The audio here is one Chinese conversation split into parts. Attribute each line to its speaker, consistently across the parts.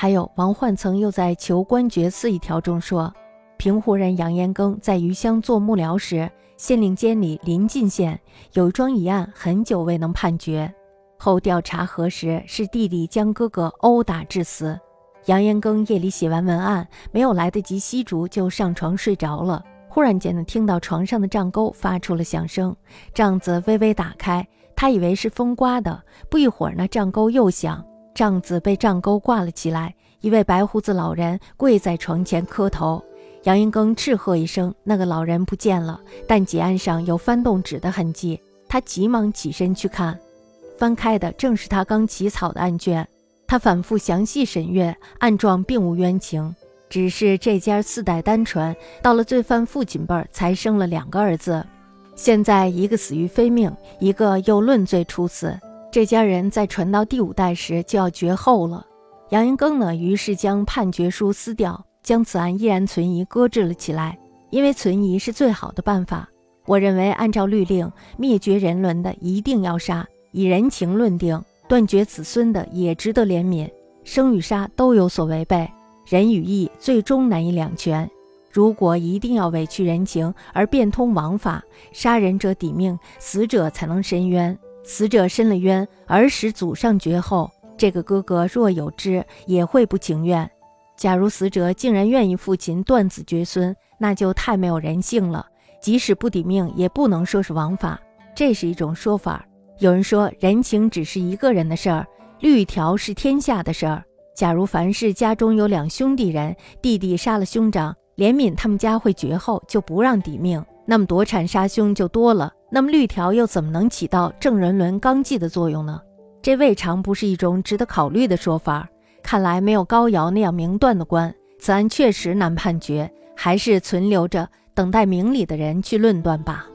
Speaker 1: 还有王焕曾又在《求官爵寺》一条中说，平湖人杨延庚在余乡做幕僚时，县令监里临近县有桩疑案，很久未能判决。后调查核实，是弟弟将哥哥殴打致死。杨延庚夜里写完文案，没有来得及吸烛，就上床睡着了。忽然间呢，听到床上的帐钩发出了响声，帐子微微打开，他以为是风刮的。不一会儿呢，帐钩又响。帐子被帐钩挂了起来，一位白胡子老人跪在床前磕头。杨延庚斥喝一声，那个老人不见了，但几案上有翻动纸的痕迹。他急忙起身去看，翻开的正是他刚起草的案卷。他反复详细审阅，案状并无冤情，只是这家四代单传，到了罪犯父亲辈儿才生了两个儿子，现在一个死于非命，一个又论罪处死。这家人在传到第五代时就要绝后了。杨延庚呢，于是将判决书撕掉，将此案依然存疑搁置了起来。因为存疑是最好的办法。我认为，按照律令，灭绝人伦的一定要杀；以人情论定，断绝子孙的也值得怜悯。生与杀都有所违背，仁与义最终难以两全。如果一定要委屈人情而变通王法，杀人者抵命，死者才能伸冤。死者申了冤，儿时祖上绝后，这个哥哥若有知，也会不情愿。假如死者竟然愿意父亲断子绝孙，那就太没有人性了。即使不抵命，也不能说是王法。这是一种说法。有人说，人情只是一个人的事儿，律条是天下的事儿。假如凡是家中有两兄弟人，弟弟杀了兄长，怜悯他们家会绝后，就不让抵命，那么夺产杀兄就多了。那么律条又怎么能起到正人伦纲纪的作用呢？这未尝不是一种值得考虑的说法。看来没有高尧那样明断的官，此案确实难判决，还是存留着等待明理的人去论断吧。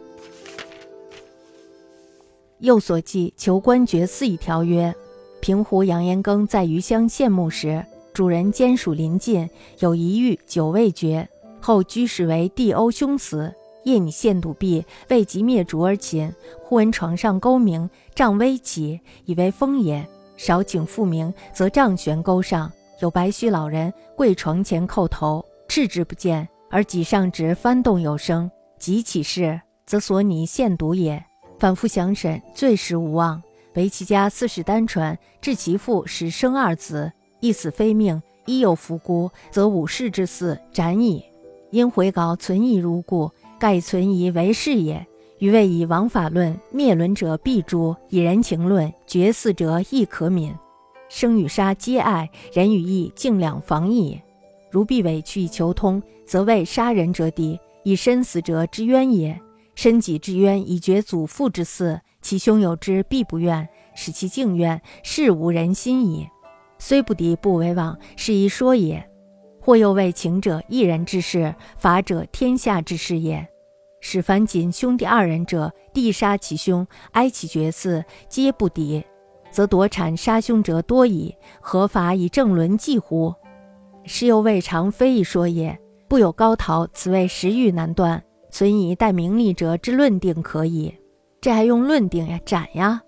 Speaker 1: 右所记《求官爵四》一条曰：平湖杨延庚在余乡献墓时，主人监属临近，有一狱久未决，后居士为帝殴兄死。夜拟献赌毕，未及灭烛而寝，忽闻床上钩鸣，帐微起，以为风也。少顷复明，则帐悬钩上，有白须老人跪床前叩头，置之不见，而脊上直翻动有声。即起事，则所拟献赌也。反复详审，罪实无望。唯其家四世单传，至其父始生二子，一死非命，一有伏孤，则五世之嗣斩矣。因回稿存疑如故。盖存疑为是也。余谓以王法论，灭伦者必诛；以人情论，绝嗣者亦可悯。生与杀皆爱，仁与义竟两防矣。如必委曲以求通，则谓杀人者敌，以身死者之冤也。身己之冤，以绝祖父之嗣，其兄有之，必不愿，使其敬怨，是无人心矣。虽不敌，不为妄，是一说也。或又谓情者一人之事，法者天下之事也。使凡仅兄弟二人者，必杀其兄，哀其绝嗣，皆不敌，则夺产杀兄者多矣。何法以正伦纪乎？是又未尝非一说也。不有高陶，此谓时欲难断，存以待名利者之论定可以。这还用论定呀？斩呀！